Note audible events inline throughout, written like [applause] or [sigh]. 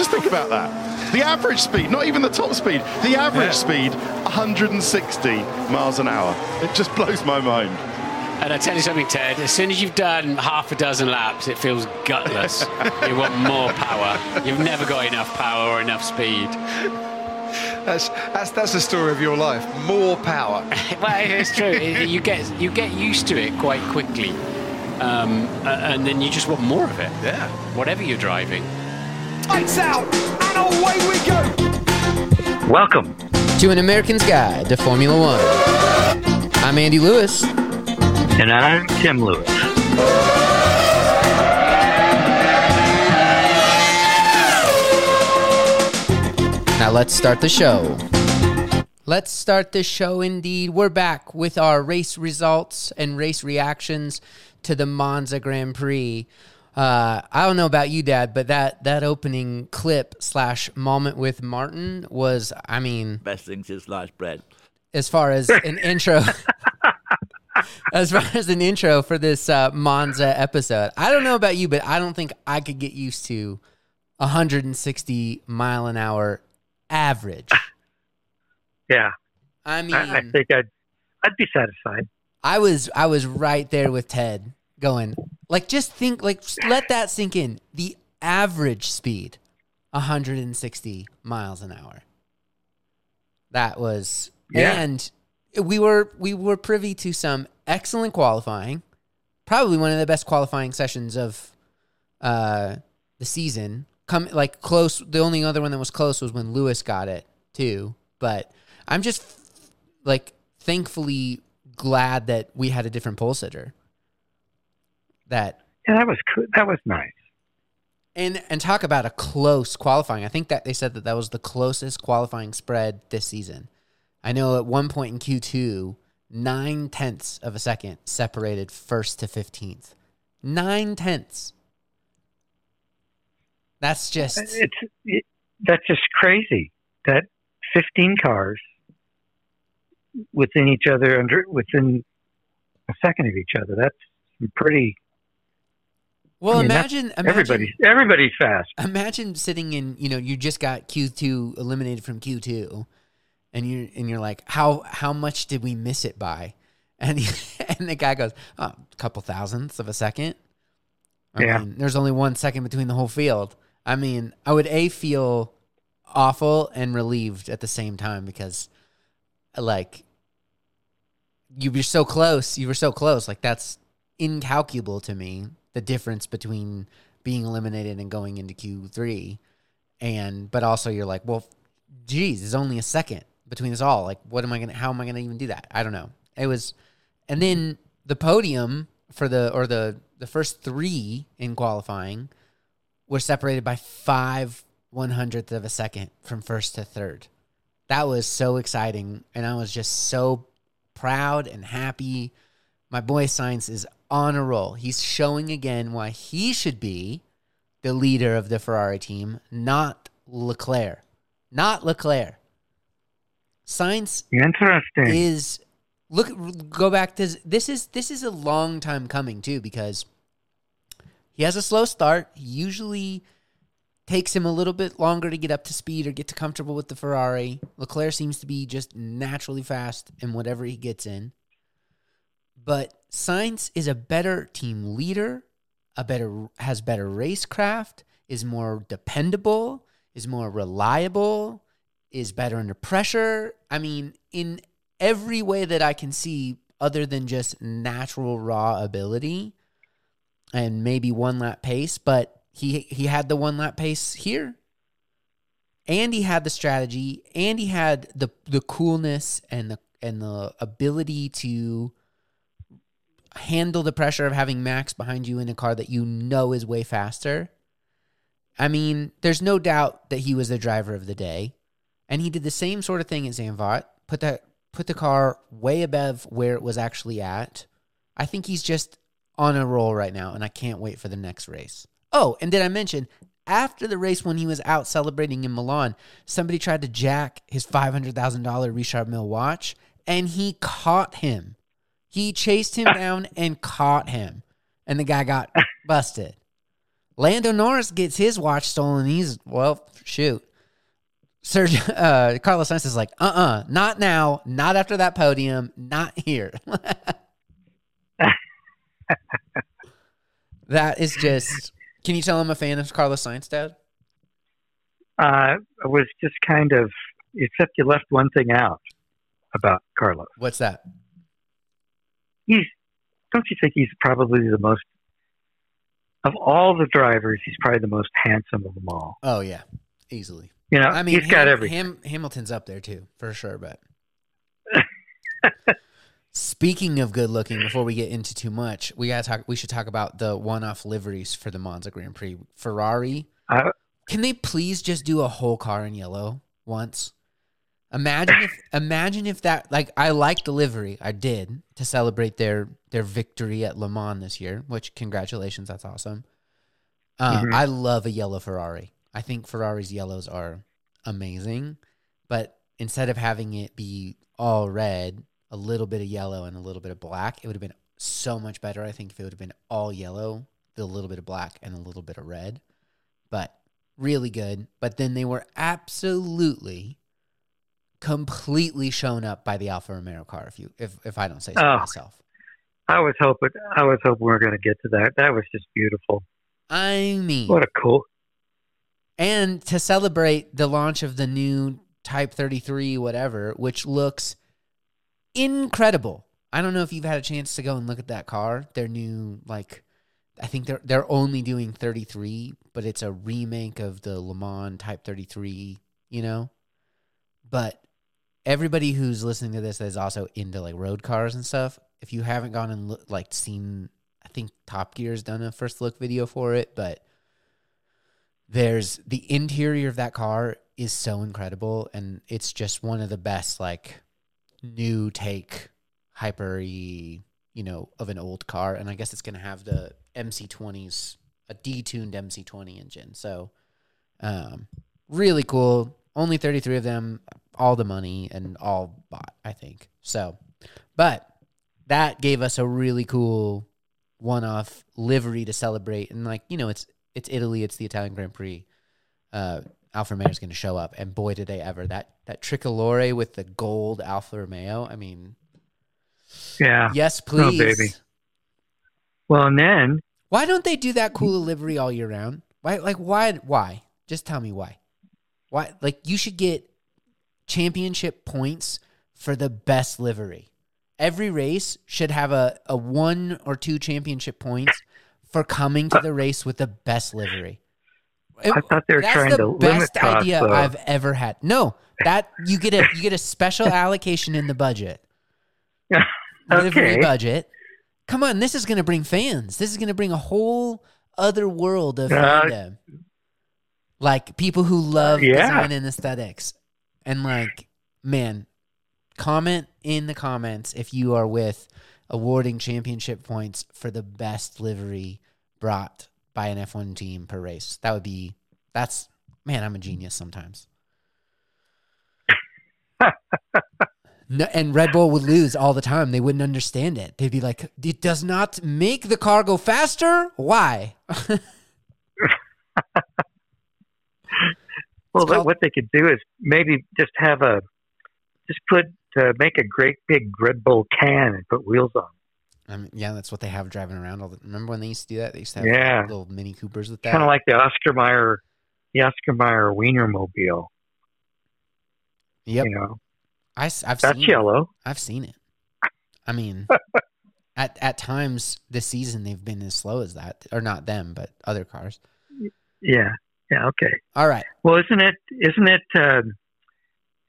Just think about that. The average speed, not even the top speed, the average Yeah. speed, 160 miles an hour. It just [laughs] blows my mind. And I tell you something, Ted. As soon as you've done half a dozen laps, it feels gutless. [laughs] you want more power. You've never got enough power or enough speed. That's, that's, that's the story of your life. More power. [laughs] well, it's true. You get you get used to it quite quickly, um, and then you just want more of it. Yeah. Whatever you're driving. Lights out, and away we go. Welcome. to an American's Guide to Formula One. I'm Andy Lewis. And I'm Tim Lewis. Now let's start the show. Let's start the show indeed. We're back with our race results and race reactions to the Monza Grand Prix. Uh, I don't know about you, Dad, but that that opening clip slash moment with Martin was, I mean, Best thing since sliced bread. as far as an [laughs] intro as far as an intro for this uh, monza episode i don't know about you but i don't think i could get used to 160 mile an hour average Yeah, i mean I, I think I'd I'd be satisfied. I was I was right there with Ted going like just think like just let that sink in. The average speed 160 miles an hour. That was Yeah. and we were we were privy to some excellent qualifying. Probably one of the best qualifying sessions of uh the season. Come like close the only other one that was close was when Lewis got it too. But I'm just like thankfully glad that we had a different pole sitter. That Yeah, that was cool. that was nice. and and talk about a close qualifying. I think that they said that that was the closest qualifying spread this season. I know at one point in Q two, nine tenths of a second separated first to fifteenth. Nine tenths. That's just It's it, that's just crazy. That 15 cars within each other under within a second of each other. That's pretty. Well. I mean, imagine, imagine Everybody's everybody's fast. imagine sitting in you know you just got q2 eliminated from q2 and you're and you're like how how much did we miss it by [laughs] and and the guy goes oh, a couple thousandths of a second I Yeah. mean, there's only one second between the whole field i mean i would a feel awful and relieved at the same time because like you were so close you were so close like that's incalculable to me the difference between being eliminated and going into Q3 and but also you're like well geez there's only a second between us all. Like what am I gonna how am I gonna even do that? I don't know. It was and then the podium for the or the the first three in qualifying were separated by five one hundredth of a second from first to third. That was so exciting and I was just so proud and happy. My boy Sainz is on a roll. He's showing again why he should be the leader of the Ferrari team, not Leclerc. Not Leclerc. Sainz Interesting. is look go back to this is this is a long time coming too because he has a slow start. He usually takes him a little bit longer to get up to speed or get to comfortable with the Ferrari. Leclerc seems to be just naturally fast in whatever he gets in. But Sainz is a better team leader, a better has better racecraft, is more dependable, is more reliable, is better under pressure. I mean, in every way that I can see, other than just natural raw ability and maybe one lap pace, but he he had the one lap pace here. And he had the strategy, and he had the the coolness and the and the ability to handle the pressure of having Max behind you in a car that you know is way faster. I mean, there's no doubt that he was the driver of the day. And he did the same sort of thing at Zandvoort, put that put the car way above where it was actually at. I think he's just on a roll right now, and I can't wait for the next race. Oh, and did I mention after the race when he was out celebrating in Milan, somebody tried to jack his five hundred thousand dollar Richard Mille watch, and he caught him. He chased him down and caught him, and the guy got [laughs] busted. Lando Norris gets his watch stolen. He's well, shoot. Sergio [laughs] uh, Carlos Sainz is like, uh, uh not now, not after that podium, not here. [laughs] that is just. Can you tell I'm a fan of Carlos Sainz, Dad? Uh, I was just kind of, except you left one thing out about Carlos. What's that? He's, don't you think he's probably the most, of all the drivers, he's probably the most handsome of them all. Oh yeah, easily. You know, I mean, he's got Ham- everything. Ham- Hamilton's up there too, for sure. But [laughs] speaking of good looking, before we get into too much, we gotta talk. We should talk about the one-off liveries for the Monza Grand Prix. Ferrari, I, can they please just do a whole car in yellow once? Imagine if imagine if that like I liked the livery. I did to celebrate their their victory at Le Mans this year, which congratulations, that's awesome. Uh, Mhm. I love a yellow Ferrari. I think Ferrari's yellows are amazing, but instead of having it be all red, a little bit of yellow and a little bit of black, it would have been so much better. I think if it would have been all yellow, the little bit of black and a little bit of red, but really good. But then they were absolutely completely shown up by the Alfa Romeo car. If you, if if I don't say so Oh. myself, I was hoping, I was hoping we are going to get to that. That was just beautiful. I mean, What a cool, and to celebrate the launch of the new Type 33 whatever, which looks incredible. I don't know if you've had a chance to go and look at that car. Their new like I think they're they're only doing 33, but it's a remake of the Le Mans Type 33, you know? But everybody who's listening to this that is also into like road cars and stuff, if you haven't gone and look, like seen I think Top Gear's done a first look video for it, but there's the interior of that car is so incredible and it's just one of the best like new take hyper you know of an old car and i guess it's going to have the mc20s a detuned mc20 engine so um really cool. Only 33 of them all the money and all bought i think. So but that gave us a really cool one-off livery to celebrate. And like you know it's it's italy it's the italian grand prix. Uh alfa romeo is going to show up and boy did they ever. That that tricolore with the gold alfa romeo i mean yeah. yes Oh, please. Baby. Well, and then why don't they do that cool livery all year round? Why like why why? Just tell me why. Why like you should get championship points for the best livery every race should have a, a one or two championship points for coming to the race with the best livery I thought they were trying the to limit best idea though. I've ever had. No, that you get a you get a special [laughs] allocation in the budget, [laughs] livery okay. budget. Come on, this is going to bring fans. This is going to bring a whole other world of Uh, fandom, like people who love yeah. design and aesthetics, and like man, comment in the comments if you are with awarding championship points for the best livery brought by an F1 team per race. That would be that's man, I'm a genius sometimes. [laughs] no, and Red Bull would lose all the time. They wouldn't understand it. They'd be like, "It does not make the car go faster. Why?" [laughs] Well, called- what they could do is maybe just have a, just put, uh, make a great big Red Bull can and put wheels on. I mean, yeah, that's what they have driving around. All the, remember when they used to do that? They used to have Yeah. little Mini Coopers with that. Kind of like the Oscar Mayer, the Oscar Mayer Wienermobile. yep, You know, I, have that's seen it. yellow. I've seen it. [laughs] I mean, at at times this season they've been as slow as that, or not them, but other cars. Yeah. Yeah. Okay. All right, Well, isn't it? Isn't it? Um,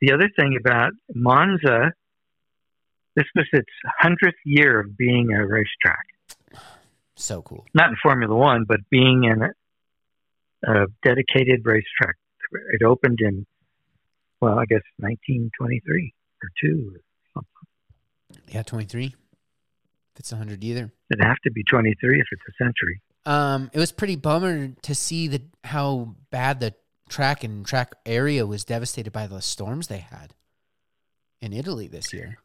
the other thing about Monza, this was its hundredth year of being a racetrack. so cool. Not in Formula One, but being in a, a dedicated racetrack. It opened in, well, I guess 1923 or two. Or something. Yeah, twenty three. If it's hundred either. It'd have to be 23 if it's a century. Um, it was pretty bummer to see the how bad the track and track area was devastated by the storms they had in Italy this year.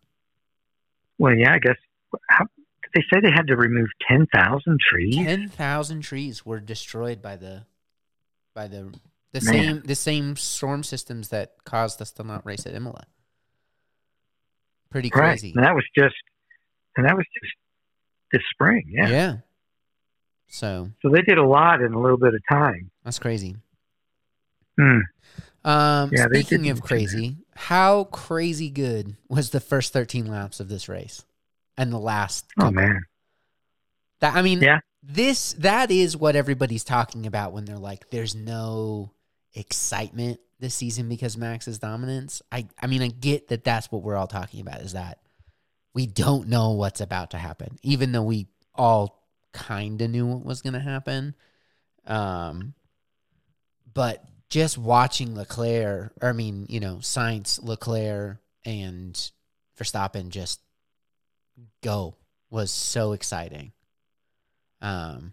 Well, yeah, I guess. How, they say they had to remove ten thousand trees. Ten thousand trees were destroyed by the by the the Man. same the same storm systems that caused us to not race at Imola. Pretty Right, crazy. and that was just, and that was just this spring. Yeah. yeah. So So they did a lot in a little bit of time. that's crazy. Hmm. Um, Yeah, speaking of crazy, how crazy good was the first 13 laps of this race and the last? Oh couple? man. That I mean, Yeah. this that is what everybody's talking about when they're like, "There's no excitement this season because Max's dominance." I I mean, I get that that's what we're all talking about is that we don't know what's about to happen, even though we all kind of knew what was going to happen. Um, but just watching Leclerc, or I mean, you know, Sainz, Leclerc, and Verstappen just go was so exciting. Um,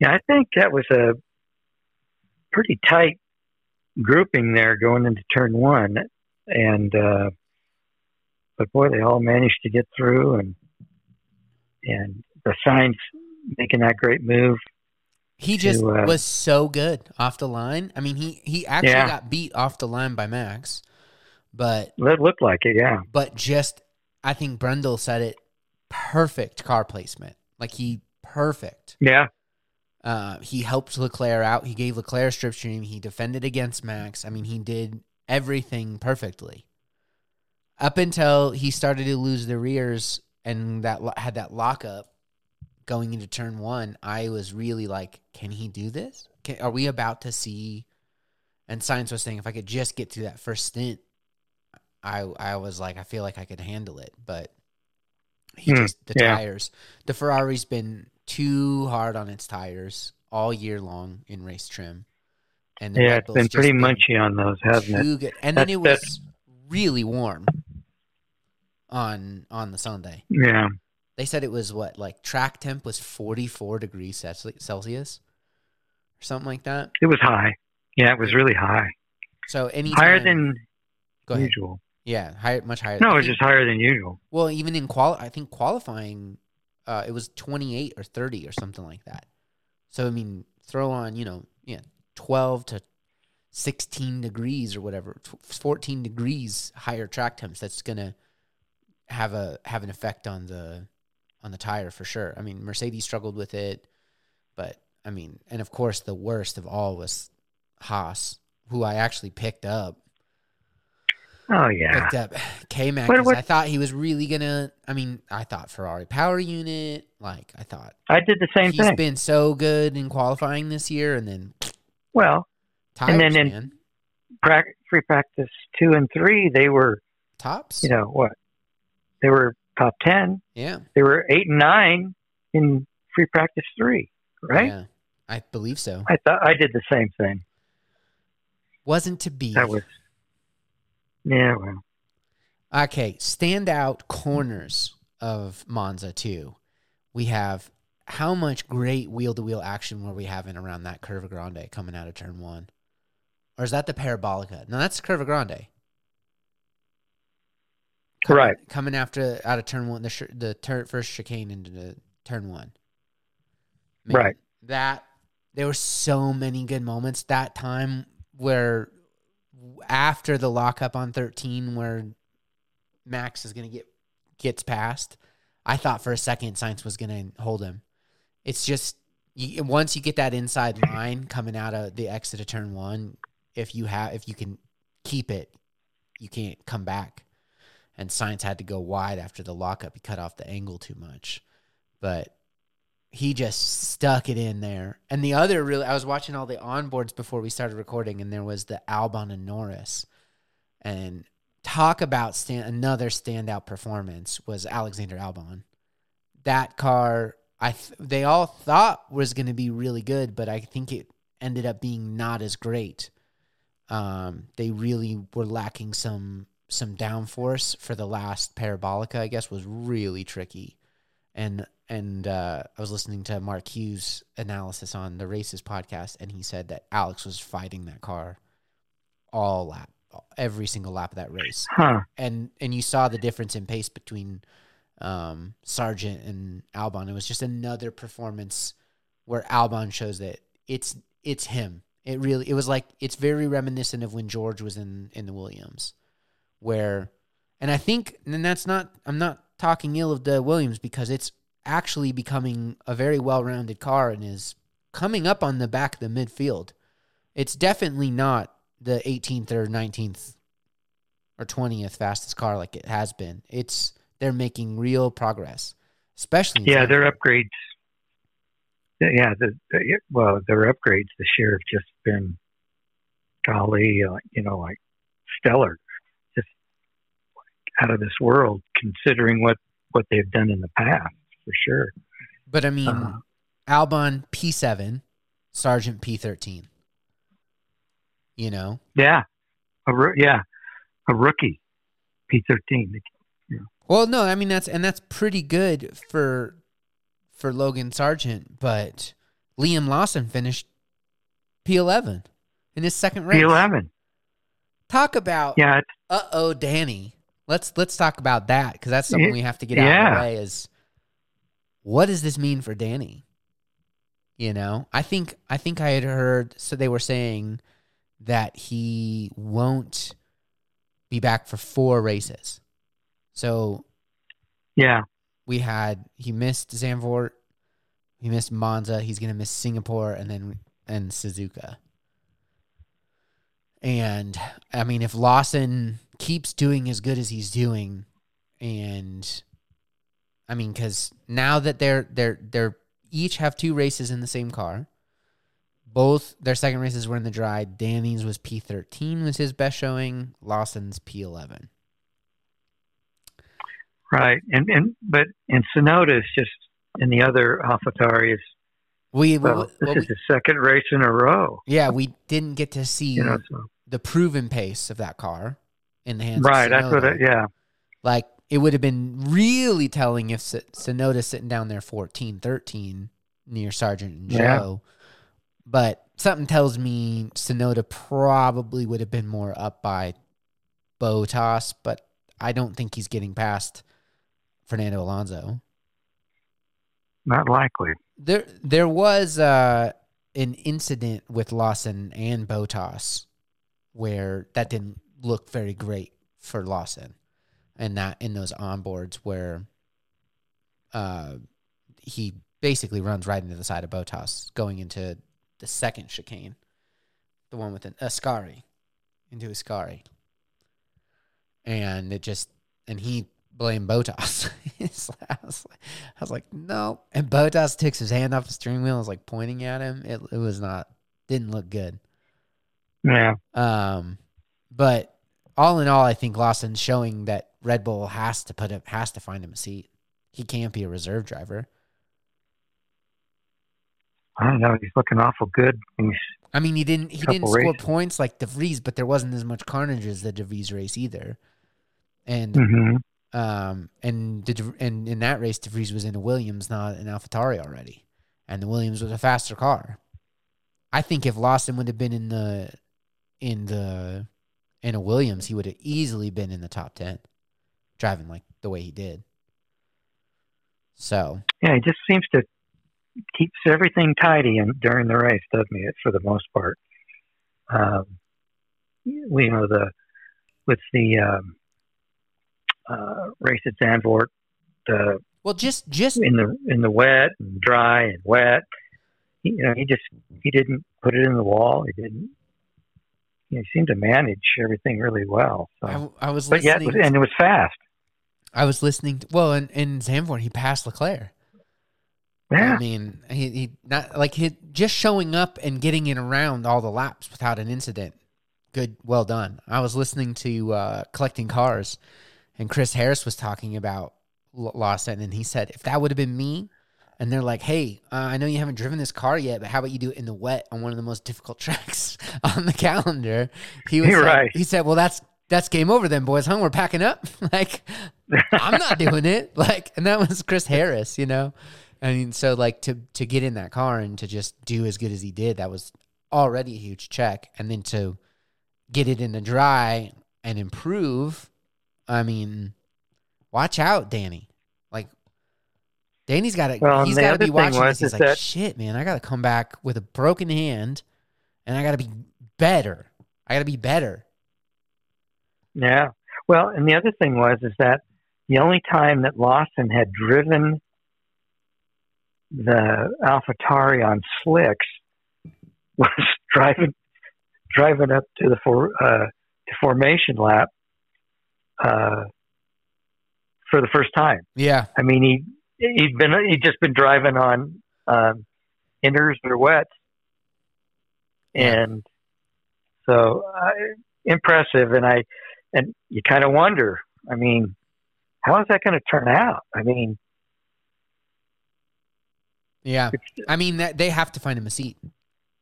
Yeah, I think that was a pretty tight grouping there going into turn one, and uh, but boy, they all managed to get through, and and the Sainz making that great move. he just To, uh, was so good off the line. I mean, he he actually Yeah. got beat off the line by Max, but It looked like it, yeah. but just I think Brundle said it perfect car placement. Like he perfect. Yeah, Uh, he helped Leclerc out. He gave Leclerc slipstream. He defended against Max. I mean, he did everything perfectly. Up until he started to lose the rears and that had that lockup going into turn one, I was really like, can he do this? Can, are we about to see? And Sainz was saying, if I could just get through that first stint, I I was like, I feel like I could handle it. But he Hmm, just the yeah. tires. The Ferrari's been too hard on its tires all year long in race trim. And yeah. It's been pretty munchy on those, hasn't it? good. And then it was really warm on on the Sunday. Yeah, They said it was what like track temp was 44 degrees Celsius or something like that. it was high. Yeah, it was really high, So any higher than usual. Yeah, higher, much higher. No, it was just higher than usual. well, even in qual, I think qualifying, uh, it was 28 or 30 or something like that. So I mean, throw on you know yeah 12 to 16 degrees or whatever, 14 degrees higher track temps. That's gonna have a have an effect on the on the tire for sure. I mean, Mercedes struggled with it, but I mean, and of course, the worst of all was Haas, who I actually picked up Oh yeah, picked up K Mac I thought he was really gonna. I mean, I thought Ferrari power unit. Like I thought I did the same he's thing. He's been so good in qualifying this year, and then well, tires, then in- man, free practice two and three, they were tops. you know what? They were top ten. yeah, They were eight and nine in free practice three, right? Yeah, I believe so. I thought I did the same thing. Wasn't to be. That was, yeah. Well, Okay, standout corners of Monza too. We have how much great wheel to wheel action were we having around that Curva Grande coming out of turn one, or is that the Parabolica? No, that's Curva Grande. Coming, Right. coming after out of turn one, the sh- the turn first chicane into the turn one. Right. That there were so many good moments that time where after the lockup on 13 where Max is going to get gets past, I thought for a second Sainz was going to hold him. It's just you, once you get that inside line coming out of the exit of turn 1, if you have if you can keep it, you can't come back. And Sainz had to go wide after the lockup. He cut off the angle too much. But he just stuck it in there. And the other really, I was watching all the onboards before we started recording, and there was the Albon and Norris. And talk about stand, another standout performance was Alexander Albon. That car, I th- they all thought was going to be really good, but I think it ended up being not as great. Um, they really were lacking some some downforce for the last parabolica. I guess was really tricky and and uh, I was listening to Mark Hughes' analysis on the Races podcast, and he said that Alex was fighting that car all lap, every single lap of that race, huh? and and you saw the difference in pace between um, Sargent and Albon. It was just another performance where Albon shows that it's it's him. It really it was like it's very reminiscent of when George was in in the Williams, where, and I think and that's not I'm not talking ill of the Williams because it's actually becoming a very well rounded car and is coming up on the back of the midfield. It's definitely not the 18th or 19th or 20th fastest car like it has been. It's they're making real progress, especially Yeah, their upgrades. Yeah, the, the well, their upgrades this year have just been, golly, uh, you know, like stellar, out of this world. Considering what what they've done in the past, for sure. But I mean, Uh-huh. Albon P7, Sargent P13. You know, Yeah, a roo- yeah, a rookie, P thirteen. well, no, I mean that's and that's pretty good for for Logan Sargent, but Liam Lawson finished P11 in his second race. P eleven. Talk about Yeah, uh oh, Danny. Let's let's talk about that because that's something we have to get out of the way. Is what does this mean for Danny? You know, I think I think I had heard so they were saying that he won't be back for four races. So yeah, we had he missed Zandvoort, he missed Monza, he's gonna miss Singapore and then and Suzuka. And I mean, if Lawson keeps doing as good as he's doing, and I mean, because now that they're they're they're each have two races in the same car, both their second races were in the dry. Danny's was P thirteen was his best showing. Lawson's P eleven. right. And and but and Tsunoda is just in the other AlphaTauri is We, well, well, this well, is the second race in a row. yeah, we didn't get to see You know, so the proven pace of that car in the hands right. That's what. It, yeah. Like it would have been really telling if Tsunoda sitting down there 14, 13 near Sargent and Yeah. Zhou. But something tells me Tsunoda probably would have been more up by Bottas, but I don't think he's getting past Fernando Alonso. Not likely. There there was uh, an incident with Lawson and Bottas where that didn't look very great for Lawson. And that in those onboards where uh, he basically runs right into the side of Bottas going into the second chicane. The one with an Ascari. Into Ascari. And it just and he blamed Bottas. [laughs] I, was like, I was like, no. And Bottas takes his hand off the steering wheel and was like pointing at him. It it was not didn't look good. Yeah. Um, but all in all, I think Lawson's showing that Red Bull has to put him has to find him a seat. He can't be a reserve driver. I don't know. He's looking awful good. He's I mean, he didn't he didn't score races. points like De Vries, but there wasn't as much carnage as the De Vries race either. And hmm um and the, De- and in that race, De Vries was in a Williams, not an AlphaTauri already, and the Williams was a faster car. I think if Lawson would have been in the in the in a Williams, he would have easily been in the top ten, driving like the way he did. So yeah. He just seems to keeps everything tidy and during the race, doesn't he? For the most part. Um, we know the with the um, uh, race at Zandvoort, the well, just just in the in the wet and dry and wet. He, you know, he just he didn't put it in the wall. He didn't. He seemed to manage everything really well. So, I, I was but yet, and it was fast. I was listening. To, well, in in Zandvoort, he passed Leclerc. Yeah, I mean, he, he not like he just showing up and getting in around all the laps without an incident. Good, well done. I was listening to uh, collecting cars, and Chris Harris was talking about L- Lawson, and he said if that would have been me, and they're like, "Hey, uh, I know you haven't driven this car yet, but how about you do it in the wet on one of the most difficult [laughs] tracks on the calendar?" He was [laughs] like- right. He said, "Well, that's that's game over then, boys. Huh? We're packing up. [laughs] like, I'm not doing it. Like, and that was Chris Harris, you know." I mean, so like to to get in that car and to just do as good as he did, that was already a huge check. And then to get it in the dry and improve, I mean, watch out, Danny. Danny's got to. Well, and he's the got to be watching was this. He's like, that- shit, man. I got to come back with a broken hand, and I got to be better. I got to be better. Yeah. Well, and the other thing was is that the only time that Lawson had driven the AlphaTauri on slicks [laughs] was driving driving up to the for, uh, to formation lap uh, for the first time. Yeah, I mean, he he'd been he'd just been driving on um, inners or wets, and so uh, impressive. And I and you kind of wonder. I mean, how is that going to turn out? I mean, yeah. I mean, that they have to find him a seat.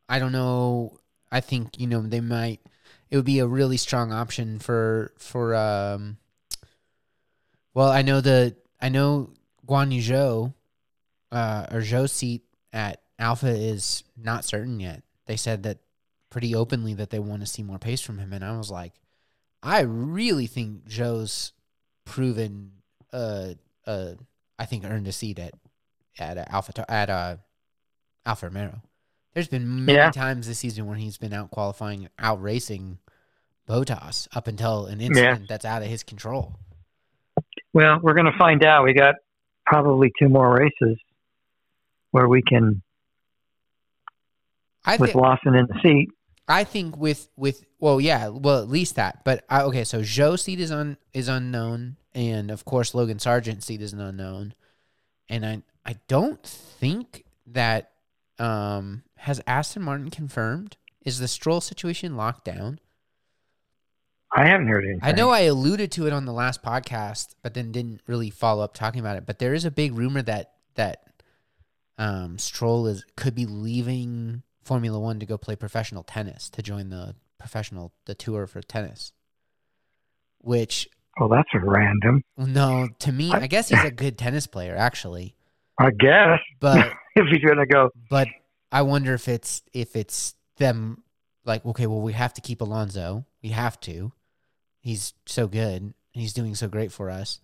I don't know. I think you know they might. It would be a really strong option for for. um Well, I know the I know Guan Yu Zhou, uh, or Zhou's seat at Alfa is not certain yet. They said that pretty openly that they want to see more pace from him, and I was like, I really think Zhou's proven. Uh, uh, I think earned a seat at at uh, Alfa at uh Alfa Romeo. There's been many Yeah. times this season when he's been out qualifying, out racing Bottas up until an incident that's out of his control. well, we're going to find out. We got probably two more races where we can, I with think Lawson in the seat. I think with with well yeah well at least that but I, okay so Zhou's seat is on is unknown and of course Logan Sargent's seat is an unknown and I I don't think that um has Aston Martin confirmed is the Stroll situation locked down I haven't heard anything. I know I alluded to it on the last podcast, but then didn't really follow up talking about it. But there is a big rumor that that um, Stroll is could be leaving Formula One to go play professional tennis to join the professional the tour for tennis. Which Oh, that's a random. no, to me, I guess he's a good tennis player actually, I guess but [laughs] if he's going to go, but I wonder if it's if it's them like okay, well we have to keep Alonso, we have to. He's so good, and he's doing so great for us.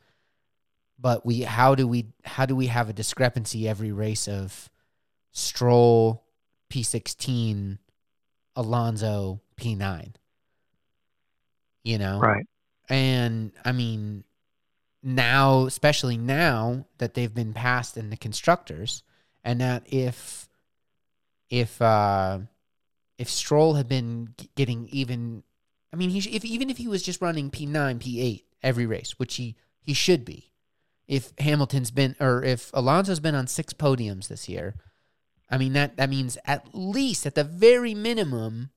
But we how do we how do we have a discrepancy every race of Stroll P16, Alonso P9? You know, right. and I mean, now, especially now that they've been passed in the constructors, and that if if uh if Stroll had been getting even, I mean, he sh- if even if he was just running P nine, P eight every race, which he he should be, if Hamilton's been or if Alonso's been on six podiums this year, I mean that that means at least at the very minimum,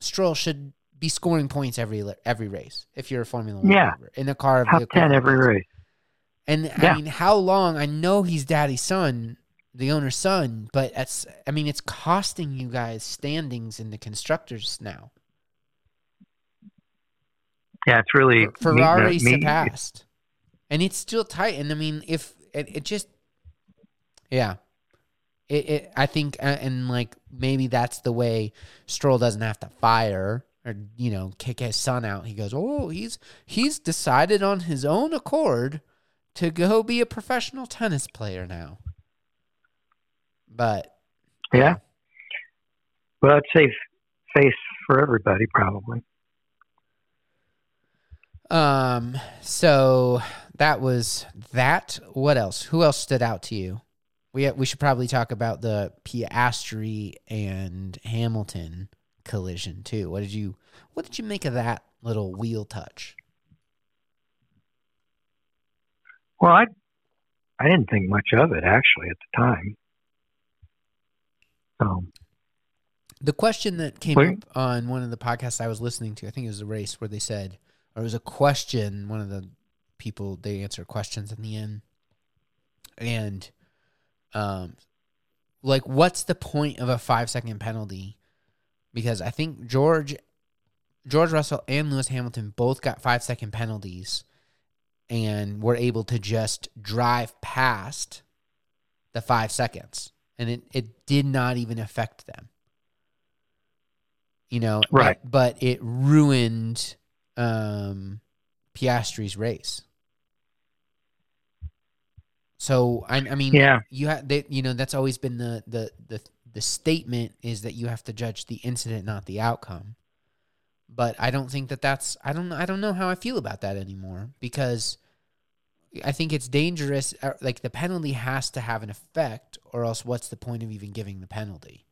Stroll should be scoring points every every race if you're a Formula One Yeah. driver in a car of Top the 10 every race. And Yeah. I mean, how long? I know he's daddy's son, the owner's son, but it's I mean, it's costing you guys standings in the constructors now. Yeah, it's really Fer- meeting the- Ferrari meet- surpassed, and it's still tight. And I mean, if it, it just, yeah, it, it I think, uh, and like maybe that's the way Stroll doesn't have to fire or you know kick his son out. He goes, oh, he's he's decided on his own accord to go be a professional tennis player now. But Yeah. Well, it's safe face for everybody, probably. Um. So that was that. What else? Who else stood out to you? We we should probably talk about the Piastri and Hamilton collision too. What did you What did you make of that little wheel touch? Well, I I didn't think much of it actually at the time. So The question that came Wait. up on one of the podcasts I was listening to, I think it was a race where they said, or it was a question. One of the people they answer questions in the end, and um, like, what's the point of a five second penalty? Because I think George, George Russell and Lewis Hamilton both got five second penalties, and were able to just drive past the five seconds, and it it did not even affect them you know Right. but, but it ruined um piastri's race So I, I mean, Yeah. you have, they, you know, that's always been the, the the the statement is that you have to judge the incident, not the outcome. But I don't think that that's I don't I don't know how I feel about that anymore because I think it's dangerous. uh, Like the penalty has to have an effect, or else what's the point of even giving the penalty?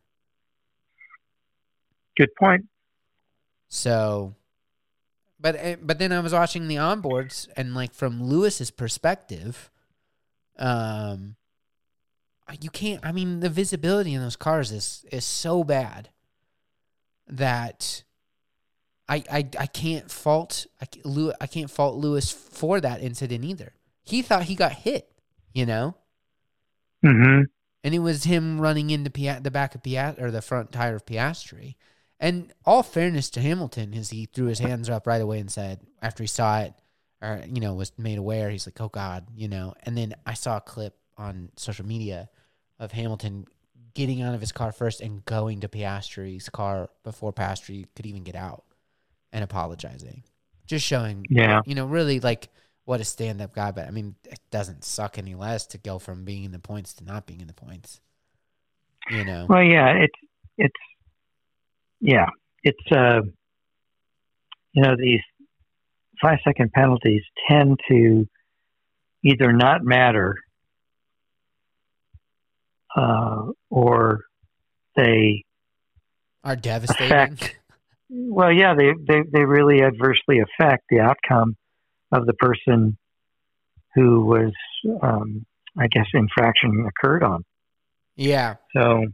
Good point. So, but eh, but then I was watching the onboards, and like from Lewis's perspective, um, you can't. I mean, the visibility in those cars is is so bad that I I I can't fault I ca- Lew- I can't fault Lewis for that incident either. He thought he got hit, you know, Mm-hmm. and it was him running into Pia- the back of Piastri or the front tire of Piastri. And all fairness to Hamilton is he threw his hands up right away and said after he saw it or you know was made aware he's like oh god you know? And then I saw a clip on social media of Hamilton getting out of his car first and going to Piastri's car before Piastri could even get out and apologizing. Just showing Yeah. you know really like what a stand-up guy but I mean it doesn't suck any less to go from being in the points to not being in the points you know? Well, yeah, it's it's yeah, it's uh, you know, these five second penalties tend to either not matter uh, or they are devastating affect. Well, yeah, they, they they really adversely affect the outcome of the person who was, um, I guess, infraction occurred on. yeah So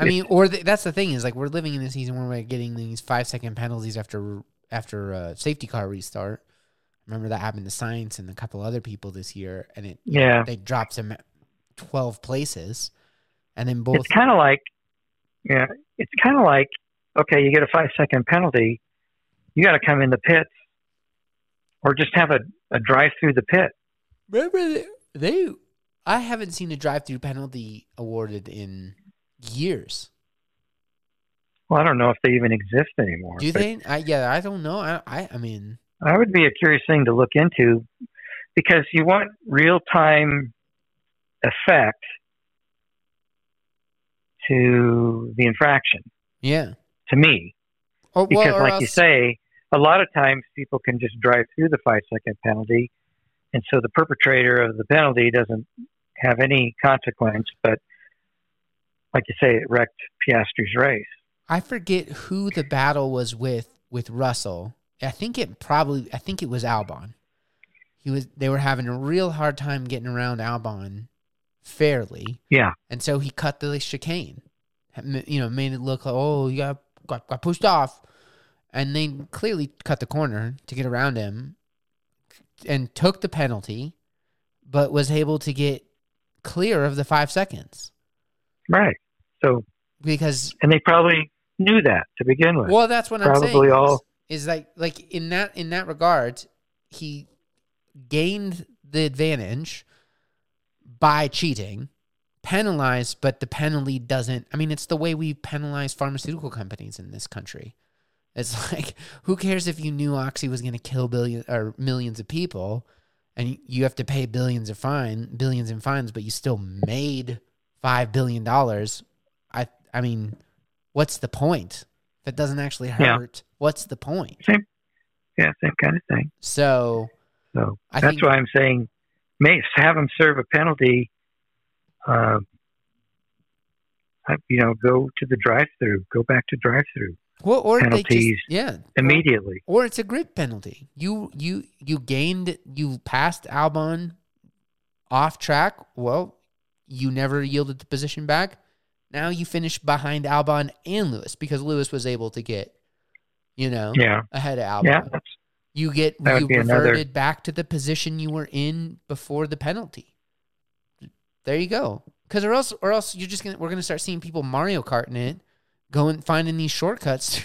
I mean, or the, that's the thing is like we're living in a season where we're getting these five second penalties after after a safety car restart. Remember that happened to Sainz and a couple other people this year, and it yeah, they dropped him twelve places, and then both it's kind of like yeah it's kind of like okay you get a five second penalty you got to come in the pits or just have a, a drive through the pit. Remember they, they I haven't seen a drive through penalty awarded in years. well i don't know if they even exist anymore Do they? I, yeah, I don't know. I I, I mean, that would be a curious thing to look into because you want real time effect to the infraction yeah. to me oh, because well, or like you say a lot of times people can just drive through the five second penalty and so the perpetrator of the penalty doesn't have any consequence but like you say it wrecked piastri's race I forget who the battle was with with Russell. I think it probably I think it was Albon. He was they were having a real hard time getting around Albon fairly, yeah and so he cut the chicane. You know, made it look like oh you got got, got pushed off, and they clearly cut the corner to get around him, and took the penalty, but was able to get clear of the five seconds right so because and they probably knew that to begin with Well, that's what I'm Probably saying. is- all- is, like like in that in that regard, he gained the advantage by cheating, penalized, but the penalty doesn't. I mean, it's the way we penalize pharmaceutical companies in this country. It's [laughs] like who cares if you knew Oxy was going to kill billion or millions of people, and you have to pay billions of fine billions in fines, but you still made five billion dollars. I I mean, what's the point? If it doesn't actually Yeah. hurt, what's the point? same yeah same kind of thing So so I that's think- why i'm saying may have them serve a penalty uh, you know go to the drive through go back to drive through well, or they Penalties just yeah, immediately or it's a grid penalty. You you you gained you passed Albon off track. Well, you never yielded the position back. Now you finish behind Albon and Lewis because Lewis was able to get, you know, yeah ahead of Albon. yeah You get you be another- reverted back to the position you were in before the penalty. There you go. Because or else or else you're just gonna we're gonna start seeing people Mario Karting it, going finding these shortcuts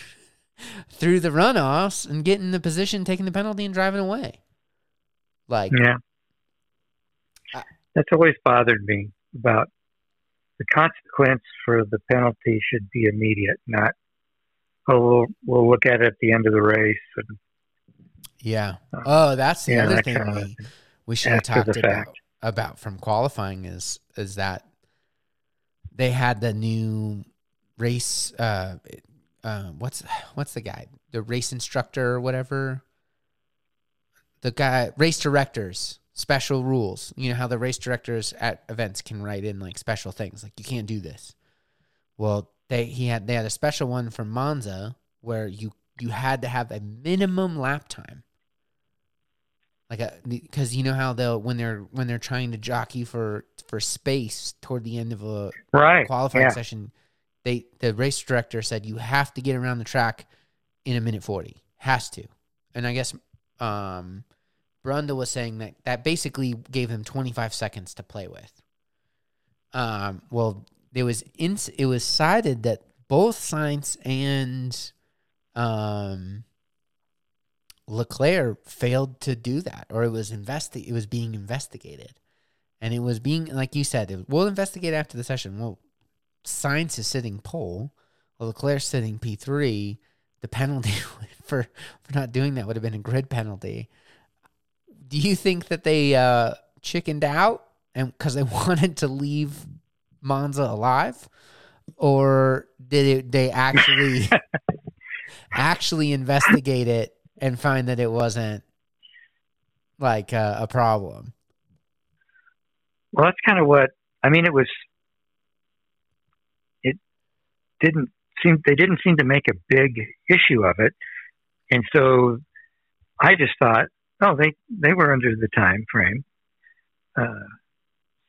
[laughs] through the runoffs and getting the position, taking the penalty, and driving away. Like yeah I- that's always bothered me about the consequence for the penalty should be immediate not oh we'll, we'll look at it at the end of the race and yeah. Oh, that's the Yeah, other that thing we, we should have talked about. about from qualifying is is that they had the new race. Uh, uh, what's what's the guy? The race instructor or whatever. The guy, race directors, special rules. You know how the race directors at events can write in like special things, like you can't do this. Well, they he had they had a special one for Monza where you you had to have a minimum lap time like a because you know how they'll when they're when they're trying to jockey for for space toward the end of a Right. qualifying yeah. session they the race director said you have to get around the track in a minute 40 has to and i guess um Brundle was saying that that basically gave him 25 seconds to play with um well it was in, it was cited that both Sainz and um Leclerc failed to do that, or it was investi- It was being investigated, and it was being like you said. It, we'll investigate after the session. Well, Sainz is sitting pole, well, Leclerc's sitting P three. The penalty [laughs] for for not doing that would have been a grid penalty. Do you think that they uh, chickened out and because they [laughs] wanted to leave Monza alive, or did it, they actually [laughs] actually investigate it and find that it wasn't like uh, a problem? Well, that's kind of what I mean. It was. It didn't seem they didn't seem to make a big issue of it, and so I just thought, oh, they they were under the time frame, uh,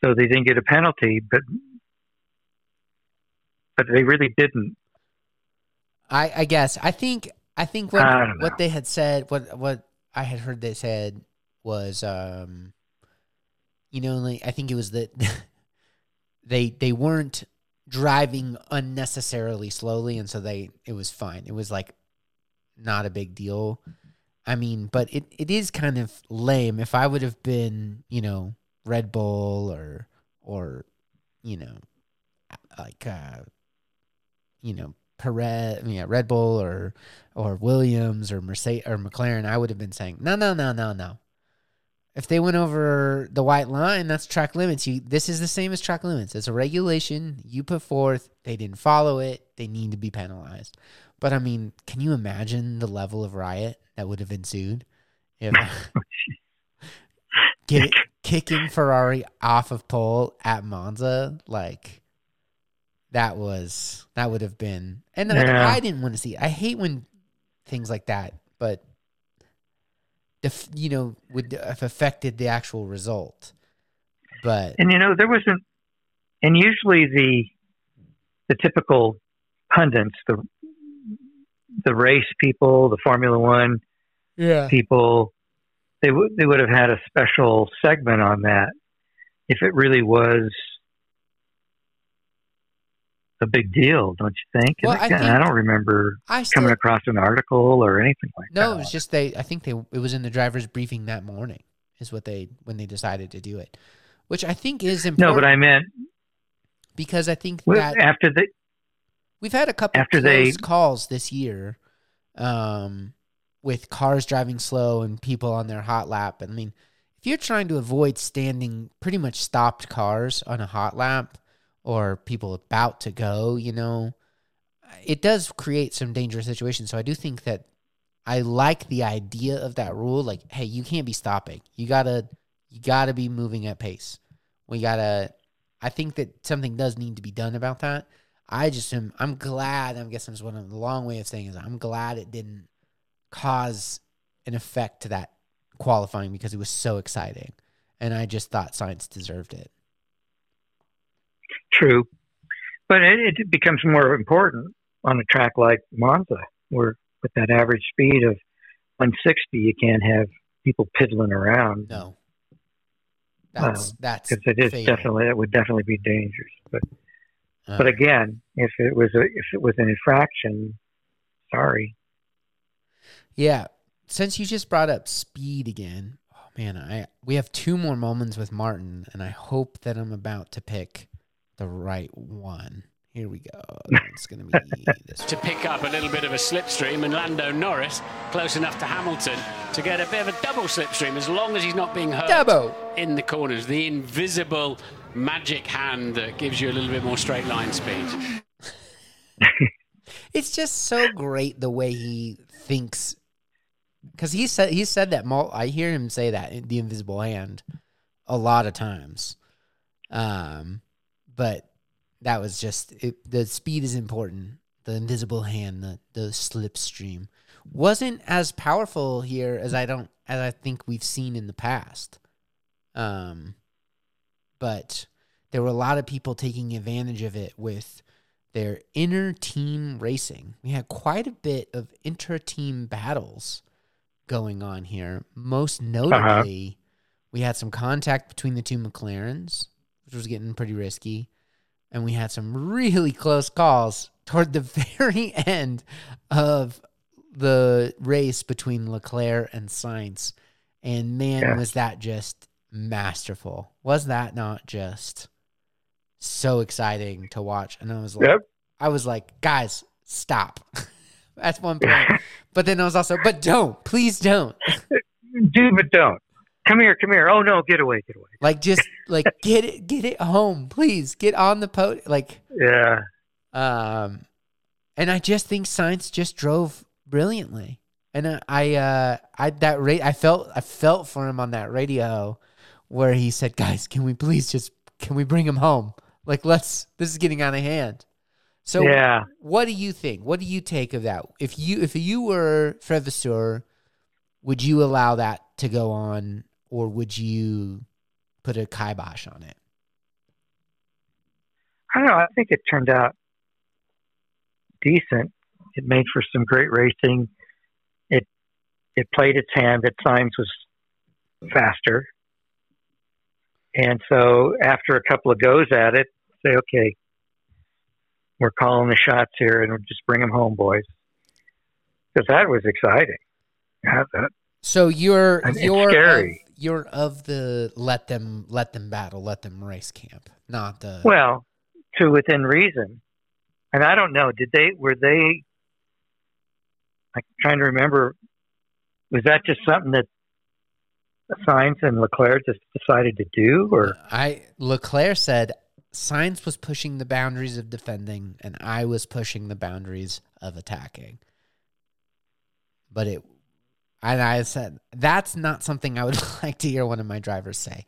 so they didn't get a penalty, but but they really didn't. I, I guess. I think I think what I what they had said what what I had heard they said was um you know like I think it was that [laughs] they they weren't driving unnecessarily slowly and so they it was fine. It was like not a big deal I mean but it, it is kind of lame if I would have been you know Red Bull or or you know like uh you know Perez, yeah, Red Bull or or Williams or Mercedes or McLaren, I would have been saying no, no, no, no, no. If they went over the white line, that's track limits. You, this is the same as track limits. It's a regulation you put forth. They didn't follow it. They need to be penalized. But I mean, can you imagine the level of riot that would have ensued if [laughs] oh, get, kicking Ferrari off of pole at Monza? Like that was that would have been and like, Yeah. I didn't want to see. I hate when things like that, but if you know would have affected the actual result. But And you know, there wasn't, and usually the the typical pundits, the the race people, the Formula One yeah, people, they would they would have had a special segment on that if it really was a big deal, don't you think? Well, I think- I don't remember I still coming across an article or anything like that. no. It was just they. I think they. It was in the drivers' briefing that morning. Is what they when they decided to do it, which I think is important. no, but I meant because I think well, that after the We've had a couple After they- calls this year, um, with cars driving slow and people on their hot lap. And I mean, if you're trying to avoid standing pretty much stopped cars on a hot lap or people about to go, you know, it does create some dangerous situations. So I do think that I like the idea of that rule. Like, hey, you can't be stopping. You gotta, you gotta be moving at pace. We gotta. I think that something does need to be done about that. I just am. I'm glad. I guess that's what I'm, the long way of saying is I'm glad it didn't cause an effect to that qualifying because it was so exciting, and I just thought Sainz deserved it. True, but it, it becomes more important on a track like Monza, where with that average speed of 160, you can't have people piddling around No, uh, that's that's because it is fatal. definitely it would definitely be dangerous. But Uh, but again, if it was a, if it was an infraction, sorry. Yeah. Since you just brought up speed again, oh man, I we have two more moments with Martin, and I hope that I'm about to pick the right one Here we go. [laughs] It's going to be this. to pick up a little bit of a slipstream, and Lando Norris close enough to Hamilton to get a bit of a double slipstream as long as he's not being hurt Double. in the corners. The invisible magic hand that gives you a little bit more straight line speed. [laughs] It's just so great the way he thinks. Because he said he said that. I hear him say that the invisible hand a lot of times. Um, but that was just it, the speed is important. The invisible hand, the the slipstream, wasn't as powerful here as I don't as I think we've seen in the past. Um, but there were a lot of people taking advantage of it with their inner team racing. We had quite a bit of inter team battles going on here. Most uh-huh. notably, we had some contact between the two McLarens, which was getting pretty risky. And we had some really close calls toward the [laughs] very end of the race between Leclerc and Sainz. And man, Yeah. was that just masterful. Was that not just so exciting to watch? And I was like, Yep. I was like, guys, stop. [laughs] That's one point. [laughs] but then I was also, but don't, please don't. [laughs] Do but don't. Come here, come here. Oh no, get away, get away. Like just like get it get it home, please. Get on the po like Yeah. um and I just think Sainz just drove brilliantly. And I, I uh I that rate I felt I felt for him on that radio where he said, "Guys, can we please just can we bring him home? Like let's this is getting out of hand." So yeah. what do you think? What do you take of that? If you if you were Fred Vasseur, would you allow that to go on, or would you put a kibosh on it? I don't know. I think it turned out decent. It made for some great racing. It it played its hand at times was faster, and so after a couple of goes at it, say, okay, we're calling the shots here, and we'll just bring them home, boys, because that was exciting. That- that- So you're it's you're scary. Of, you're of the let them let them battle, let them race camp, not the Well, to within reason. And I don't know, did they were they I'm trying to remember was that just something that Sainz and Leclerc just decided to do or I Leclerc said Sainz was pushing the boundaries of defending and I was pushing the boundaries of attacking. But it and I said that's not something I would [laughs] like to hear one of my drivers say.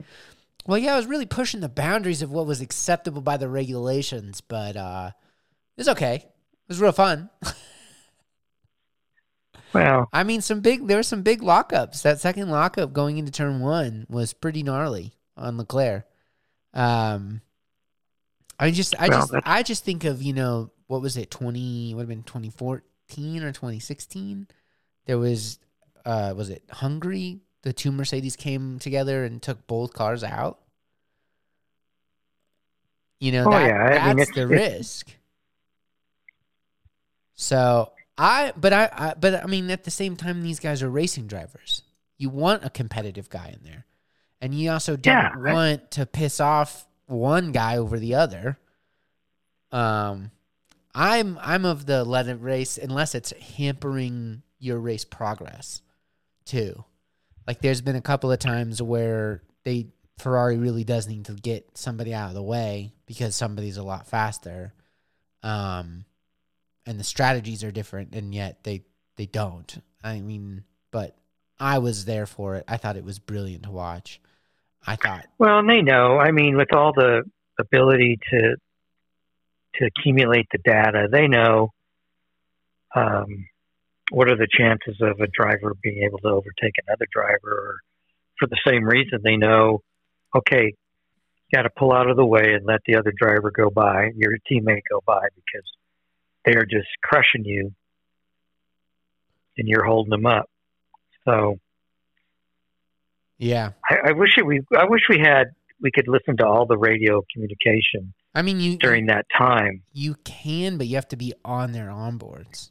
Well, yeah, I was really pushing the boundaries of what was acceptable by the regulations, but uh it was okay. It was real fun. [laughs] well, I mean, some big. There were some big lockups. That second lockup going into turn one was pretty gnarly on Leclerc. Um, I just, I Well, just, I just think of you know what was it twenty? Would have been twenty fourteen or twenty sixteen. There was, uh, was it Hungary? The two Mercedes came together and took both cars out. You know, Oh, that, yeah, I mean, that's it's- the it's- risk. So I, but I, I, but I mean, at the same time, these guys are racing drivers. You want a competitive guy in there, and you also don't Yeah, want to piss off one guy over the other. Um, I'm I'm of the let it race unless it's hampering your race progress, too. Like there's been a couple of times where they Ferrari really does need to get somebody out of the way because somebody's a lot faster. Um, and the strategies are different and yet they they don't. I mean, but I was there for it. I thought it was brilliant to watch. I thought well, and they know. I mean, with all the ability to to accumulate the data, they know um, what are the chances of a driver being able to overtake another driver. Or for the same reason, they know, okay, got to pull out of the way and let the other driver go by, your teammate go by, because they are just crushing you, and you're holding them up. So yeah. I, I wish it, we I wish we had we could listen to all the radio communication I mean you during that time. you can, but you have to be on their onboards.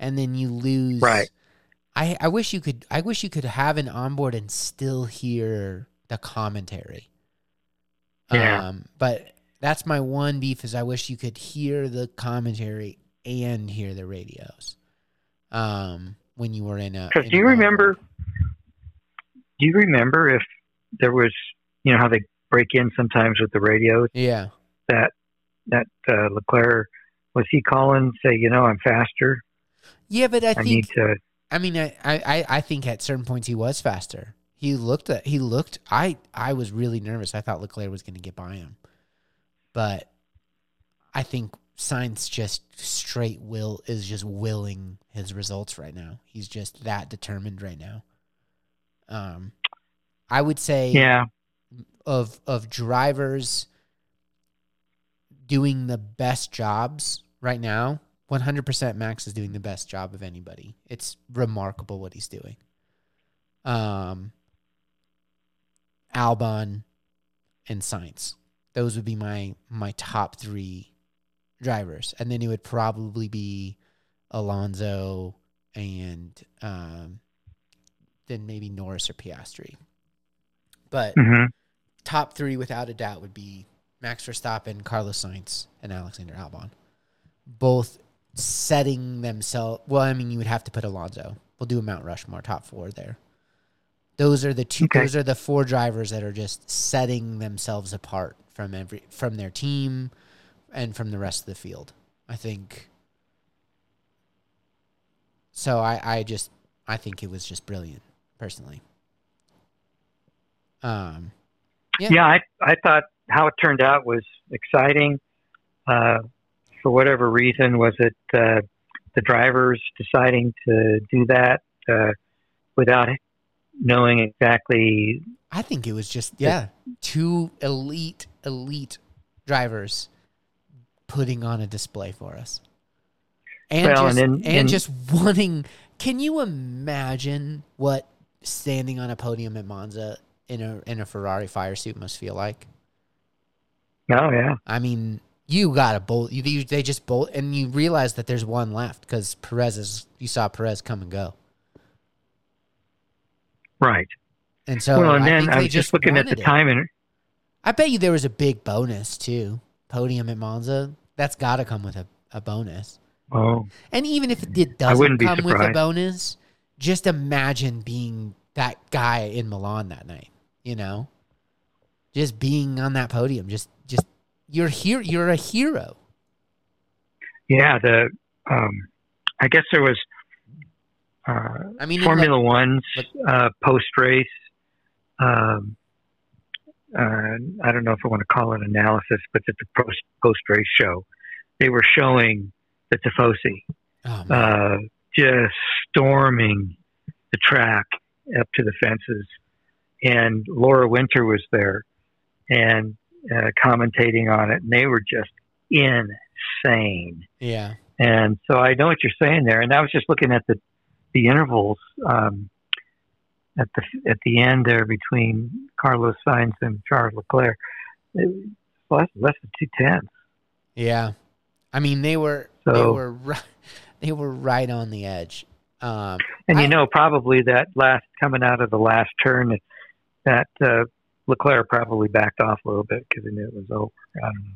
And then you lose Right. I, I wish you could I wish you could have an onboard and still hear the commentary. Yeah. Um, but that's my one beef is I wish you could hear the commentary and hear the radios. Um, when you were in a. Because do you remember? Do you remember if there was, you know, how they break in sometimes with the radios Yeah. that that uh, Leclerc was he calling say, you know, I'm faster. Yeah, but I I, think need to. I mean, I, I, I think at certain points he was faster. He looked at he looked. I I was really nervous. I thought Leclerc was going to get by him, but I think Sainz just straight will is just willing his results right now. He's just that determined right now. Um, I would say Yeah, of of drivers doing the best jobs right now, 100% Max is doing the best job of anybody. It's remarkable what he's doing. Um Albon and Sainz. Those would be my my top 3 drivers. And then it would probably be Alonso and um then maybe Norris or Piastri. But hmm top three without a doubt would be Max Verstappen, Carlos Sainz, and Alexander Albon. Both setting themselves. Well, I mean, you would have to put Alonso. We'll do a Mount Rushmore top four there. Those are the two. Okay. Those are the four drivers that are just setting themselves apart from every from their team and from the rest of the field. I think. So I, I just I think it was just brilliant, personally. Um, Yeah. yeah. I I thought how it turned out was exciting. Uh, for whatever reason, was it uh, the drivers deciding to do that uh, without knowing exactly? I think it was just yeah, two elite elite drivers putting on a display for us. And Well, just, and and, then- and- just wanting can you imagine what standing on a podium at Monza in a in a Ferrari fire suit must feel like? Oh yeah, I mean, you got to bolt. You, you, they just bolt, and you realize that there's one left because Perez is. You saw Perez come and go, right. and so well, and I then think I was just just looking at the it. time, and I bet you there was a big bonus too. Podium at Monza. That's got to come with a, a bonus. oh, And even if it doesn't come with a bonus, just imagine being that guy in Milan that night. You know, just being on that podium. Just, just you're here. You're a hero. yeah, the um, I guess there was uh, I mean, Formula One's uh, post race. Um, I don't know if I want to call it analysis, but it's a post post race show. They were showing the Tifosi Oh, uh, just storming the track up to the fences, and Laura Winter was there and uh, commentating on it, and they were just insane. yeah. And so I know what you're saying there. And I was just looking at the the intervals um, at the at the end there between Carlos Sainz and Charles Leclerc. It less, less than two tenths. Yeah, I mean they were they were right, [laughs] they were right on the edge. Um, And I- you know, probably that last coming out of the last turn, that uh, Leclerc probably backed off a little bit because he knew it was over.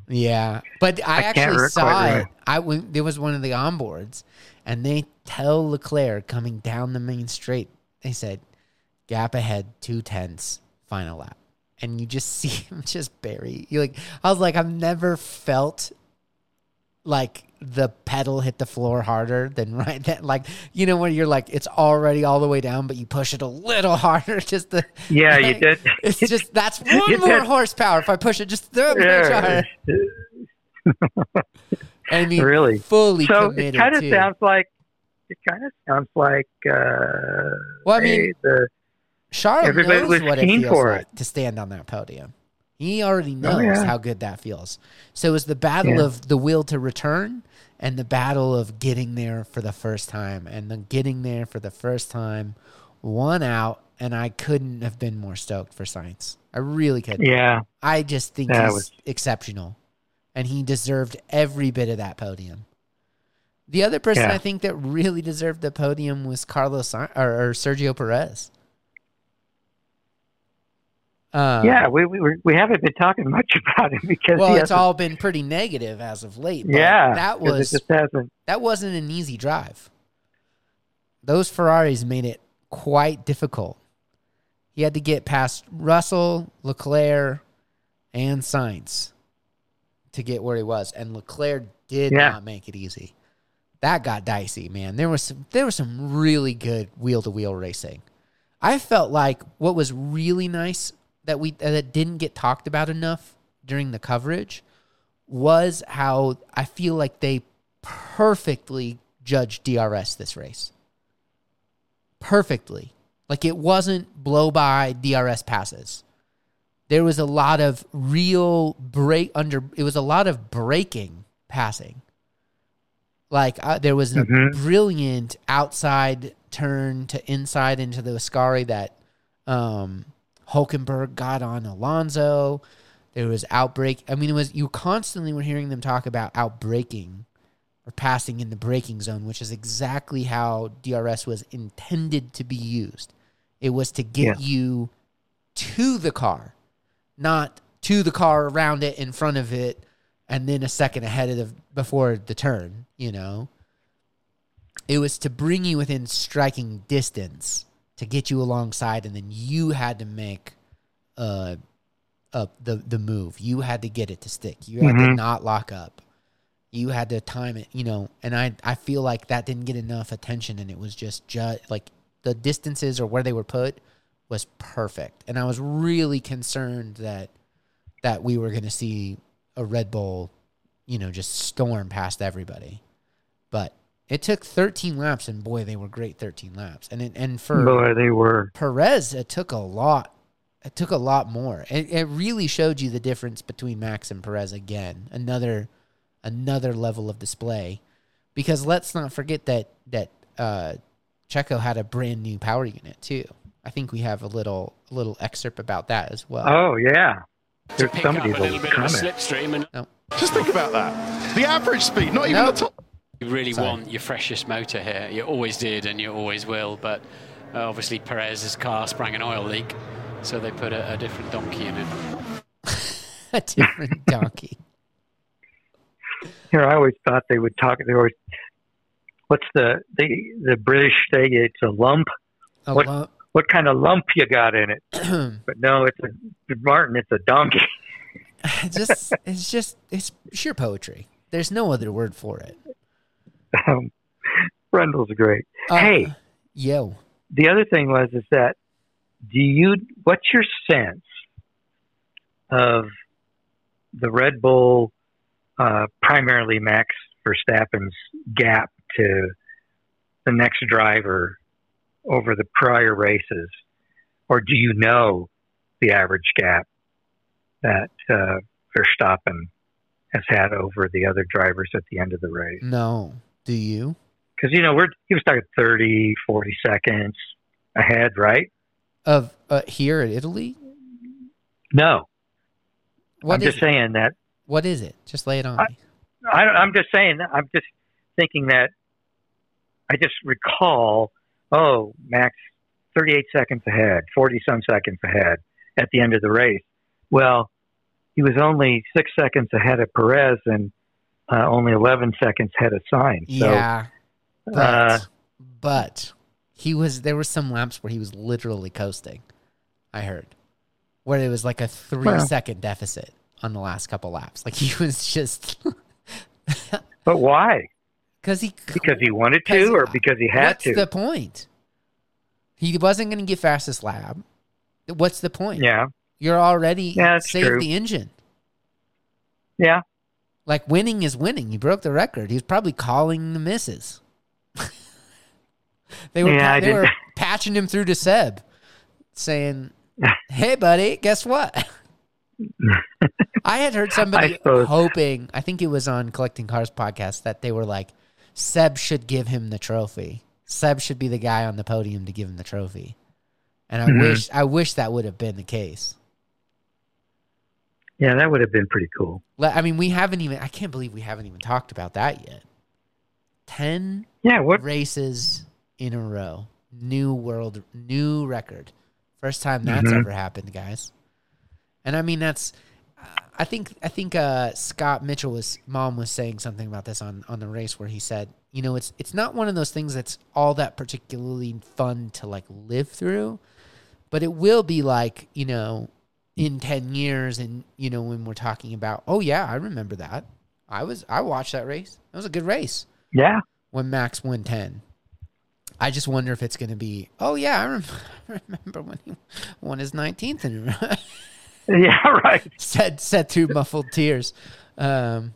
Yeah, but I, I actually saw it. remember. I went, there was one of the onboards, and they tell Leclerc coming down the main straight. They said gap ahead two tenths, final lap, and you just [laughs] see him just bury. You like I was like I've never felt like the pedal hit the floor harder than [laughs] right then like you know when you're like it's already all the way down but you push it a little [laughs] harder just to Yeah, you did. it's just that's one You more did. horsepower if I push it just that much Yeah. harder. I mean, Really? fully so it kind of sounds like it kind of sounds like uh, Well, I mean, the Charlotte everybody knows what it feels for like to stand on that podium. He already knows Oh, yeah. how good that feels. So it was the battle Yeah. of the will to return and the battle of getting there for the first time. And then getting there for the first time, one out, and I couldn't have been more stoked for Sainz. I really couldn't. yeah. I just think That he's was- exceptional, and he deserved every bit of that podium. The other person Yeah. I think that really deserved the podium was Carlos or, or Sergio Perez. Um, yeah, we we we haven't been talking much [laughs] about it because well, it's all been pretty negative as of late. But yeah. that was just hasn't. that wasn't an easy drive. Those Ferraris made it quite difficult. He had to get past Russell, Leclerc, and Sainz to get where he was, and Leclerc did Yeah. not make it easy. That got dicey, man. There was some there was some really good wheel to wheel racing. I felt like what was really nice that we that didn't get talked about enough during the coverage was how I feel like they perfectly judged DRS this race. Perfectly. Like it wasn't blow by DRS passes. There was a lot of real break under it was a lot of braking passing. Like uh, there was a Mhm. brilliant outside turn to inside into the Ascari that um, Hulkenberg got on Alonso. There was outbreak. I mean, it was you constantly were hearing them talk about outbraking or passing in the braking zone, which is exactly how DRS was intended to be used. It was to get Yeah. you to the car, not to the car around it, in front of it, and then a second ahead of the, before the turn. You know, it was to bring you within striking distance to get you alongside, and then you had to make uh, uh the the move. You had to get it to stick. You had to Mhm. not lock up. You had to time it, you know. And I I feel like that didn't get enough attention, and it was just just like the distances or where they were put was perfect. And I was really concerned that that we were going to see a Red Bull, you know, just storm past everybody. But it took 13 laps, and boy, they were great 13 laps. And it, and for Boy, they were. Perez, it took a lot. It took a lot more. It, it really showed you the difference between Max and Perez again. Another, another level of display. Because let's not forget that that uh, Checo had a brand new power unit too. I think we have a little a little excerpt about that as well. Oh yeah. There's pick somebody up a little that'll bit of a comment. slipstream and Just think about that. The average speed, not even Nope. the top. You really Sorry. want your freshest motor here. You always did, and you always will. But uh, obviously, Perez's car sprang an oil leak, so they put a, a different donkey in it. [laughs] a different donkey. You know, I always thought they would talk. They always. What's the the the British say? It's a lump. A What- lump. What kind of lump you got in it? [clears throat] But no, it's a Martin. It's a donkey. [laughs] just it's just it's sheer poetry. There's no other word for it. [laughs] Um, great. Uh, Hey. yo, the other thing was is that do you what's your sense of the Red Bull uh, primarily Max Verstappen's gap to the next driver over the prior races or do you know the average gap that uh, Verstappen has had over the other drivers at the end of the race no. Do you? because you know we're he was talking 30 40 seconds ahead right Of uh, here in Italy? no What i'm just it? saying that What is it? Just lay it on I- me. I, i'm just saying that i'm just thinking that i just recall oh max 38 seconds ahead 40 some seconds ahead at the end of the race well he was only six seconds ahead of perez and uh, only 11 seconds ahead of Sainz so yeah, but uh, but he was there were some laps where he was literally coasting. I heard where it was like a three Well. second deficit on the last couple laps. Like he [laughs] was just [laughs] but why because he because he wanted to or because he had What's to the point? He wasn't going to get fastest lap. What's the point? yeah You're already Yeah, saved true. the engine. yeah Like winning is winning. He broke the record. He was probably calling the misses. [laughs] they were Yeah, they were [laughs] patching him through to Seb, saying, "Hey, buddy, guess what?" [laughs] I had heard somebody I hoping. I think it was on Collecting Cars podcast that they were like, Seb should give him the trophy. Seb should be the guy on the podium to give him the trophy. And I Mhm. wish I wish that would have been the case. Yeah, that would have been pretty cool. I mean, we haven't even. I can't believe we haven't even talked about that yet. Ten Yeah, what? races in a row, new world, new record. First time that's Mhm. ever happened, guys. And I mean that's I think I think uh, Scott Mitchell was Malm was saying something about this on on the race where he said, you know, it's it's not one of those things that's all that particularly fun to like live through, but it will be like, you know, in 10 years and you know when we're talking about, oh yeah, I remember that. I was I watched that race. That was a good race Yeah. when Max won 10. I just wonder if it's going to be, oh yeah, I rem- [laughs] remember when he won his 19th in a row. [laughs] Yeah, right. [laughs] said said through muffled tears. Um,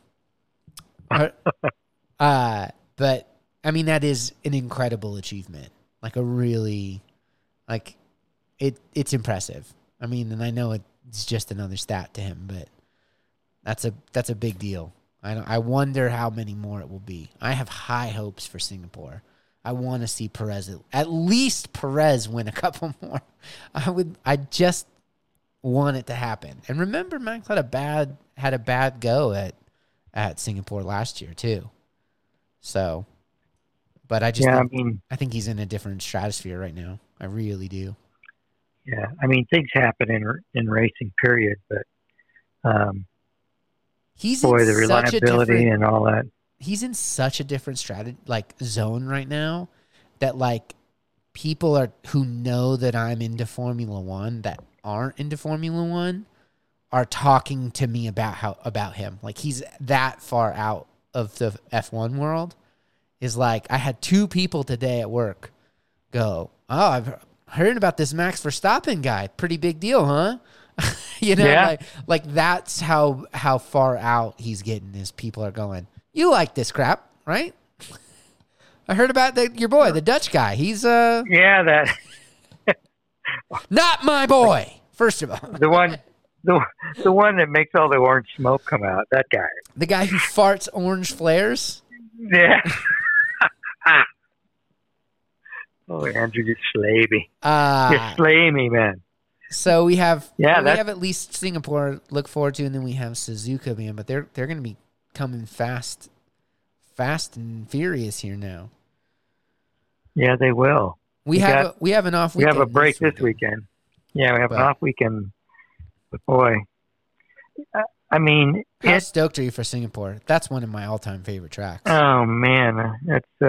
uh, but I mean that is an incredible achievement. Like a really, like it. It's impressive. I mean, and I know it's just another stat to him, but that's a that's a big deal. I don't, I wonder how many more it will be. I have high hopes for Singapore. I want to see Perez at least Perez win a [laughs] couple more. I would. I just want it to happen. And remember, Max had a bad had a bad go at at Singapore last year too. So, but I just Yeah, I mean, I think he's in a different stratosphere right now. I really do. Yeah. I mean, things happen in in racing, period. But um, He's boy, in the such a reliability and all that. he's in such a different strategy like zone right now that like people are who know that I'm into Formula 1 that aren't into Formula 1 are talking to me about how about him. Like he's that far out of the F1 world is like I had two people today at work go, "Oh, I've heard about this Max Verstappen guy. Pretty big deal, huh?" [laughs] you know, Yeah. like like that's how how far out he's getting is people are going, "You like this crap, right?" [laughs] I heard about the, your boy, the Dutch guy. He's uh Yeah, that [laughs] not my boy. First of all, the one, the the one that makes all the orange smoke come out. That guy. the guy who farts orange flares. Yeah. Oh, Andrew, you slay me. You Uh, slay me, man. so we have Yeah, we have at least Singapore to look forward to, and then we have Suzuka, man. But they're they're going to be coming fast, fast and furious here now. Yeah, they will. We We have got- a, we have an off. Weekend. We have a break this weekend. Yeah, we have an off weekend. But boy, I- I mean, How it, stoked are you for Singapore? That's one of my all time favorite tracks. oh man, that's uh,